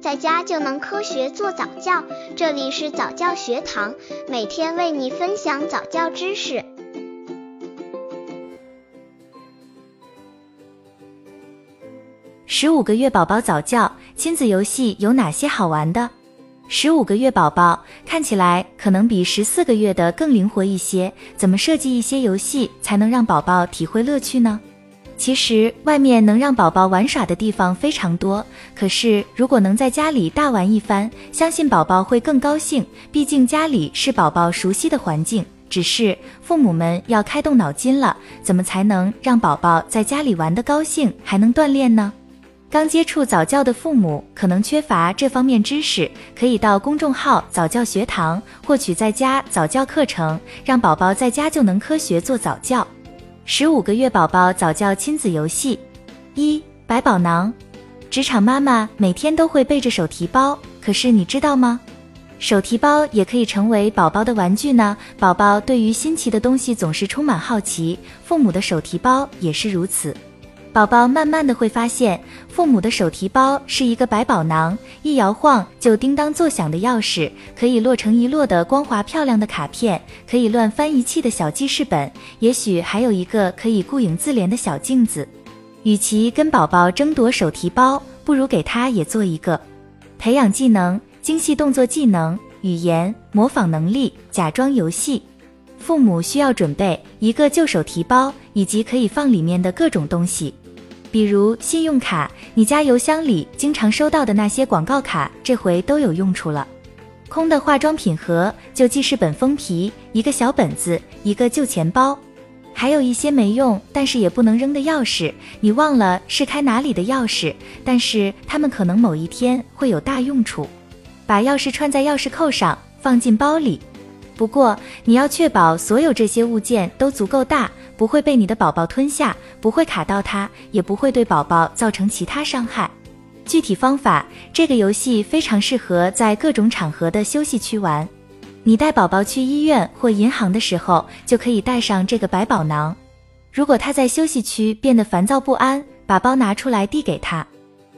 在家就能科学做早教。这里是早教学堂，每天为你分享早教知识。十五个月宝宝早教亲子游戏有哪些好玩的？十五个月宝宝看起来可能比十四个月的更灵活一些，怎么设计一些游戏才能让宝宝体会乐趣呢？其实外面能让宝宝玩耍的地方非常多，可是如果能在家里大玩一番，相信宝宝会更高兴。毕竟家里是宝宝熟悉的环境，只是父母们要开动脑筋了，怎么才能让宝宝在家里玩得高兴，还能锻炼呢？刚接触早教的父母可能缺乏这方面知识，可以到公众号早教学堂获取在家早教课程，让宝宝在家就能科学做早教。十五个月宝宝早教亲子游戏一百宝囊，职场妈妈每天都会背着手提包，可是你知道吗？手提包也可以成为宝宝的玩具呢。宝宝对于新奇的东西总是充满好奇，父母的手提包也是如此。宝宝慢慢的会发现，父母的手提包是一个百宝囊，一摇晃就叮当作响的钥匙，可以摞成一摞的光滑漂亮的卡片，可以乱翻一气的小记事本，也许还有一个可以顾影自怜的小镜子。与其跟宝宝争夺手提包，不如给他也做一个，培养技能、精细动作技能、语言模仿能力、假装游戏。父母需要准备一个旧手提包，以及可以放里面的各种东西。比如信用卡，你家邮箱里经常收到的那些广告卡，这回都有用处了。空的化妆品盒，旧记事本封皮，一个小本子，一个旧钱包，还有一些没用但是也不能扔的钥匙。你忘了是开哪里的钥匙，但是它们可能某一天会有大用处。把钥匙串在钥匙扣上，放进包里。不过你要确保所有这些物件都足够大。不会被你的宝宝吞下，不会卡到它，也不会对宝宝造成其他伤害。具体方法，这个游戏非常适合在各种场合的休息区玩。你带宝宝去医院或银行的时候，就可以带上这个百宝囊。如果他在休息区变得烦躁不安，把包拿出来递给他。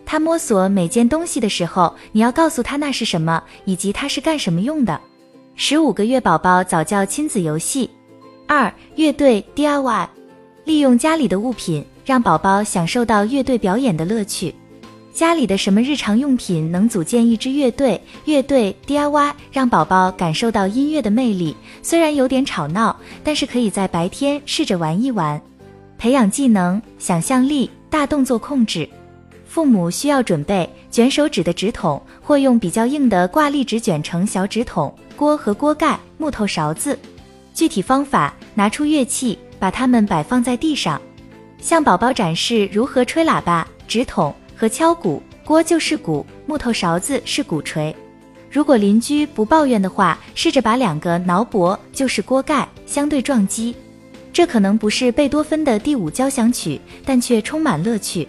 他摸索每件东西的时候，你要告诉他那是什么，以及它是干什么用的。十五个月宝宝早教亲子游戏。二乐队 DIY，利用家里的物品让宝宝享受到乐队表演的乐趣。家里的什么日常用品能组建一支乐队？乐队 DIY 让宝宝感受到音乐的魅力，虽然有点吵闹，但是可以在白天试着玩一玩，培养技能、想象力、大动作控制。父母需要准备卷手指的纸筒，或用比较硬的挂历纸卷成小纸筒，锅和锅盖，木头勺子。具体方法：拿出乐器，把它们摆放在地上，向宝宝展示如何吹喇叭。纸筒和敲鼓，锅就是鼓，木头勺子是鼓槌。如果邻居不抱怨的话，试着把两个挠脖，就是锅盖，相对撞击。这可能不是贝多芬的第五交响曲，但却充满乐趣。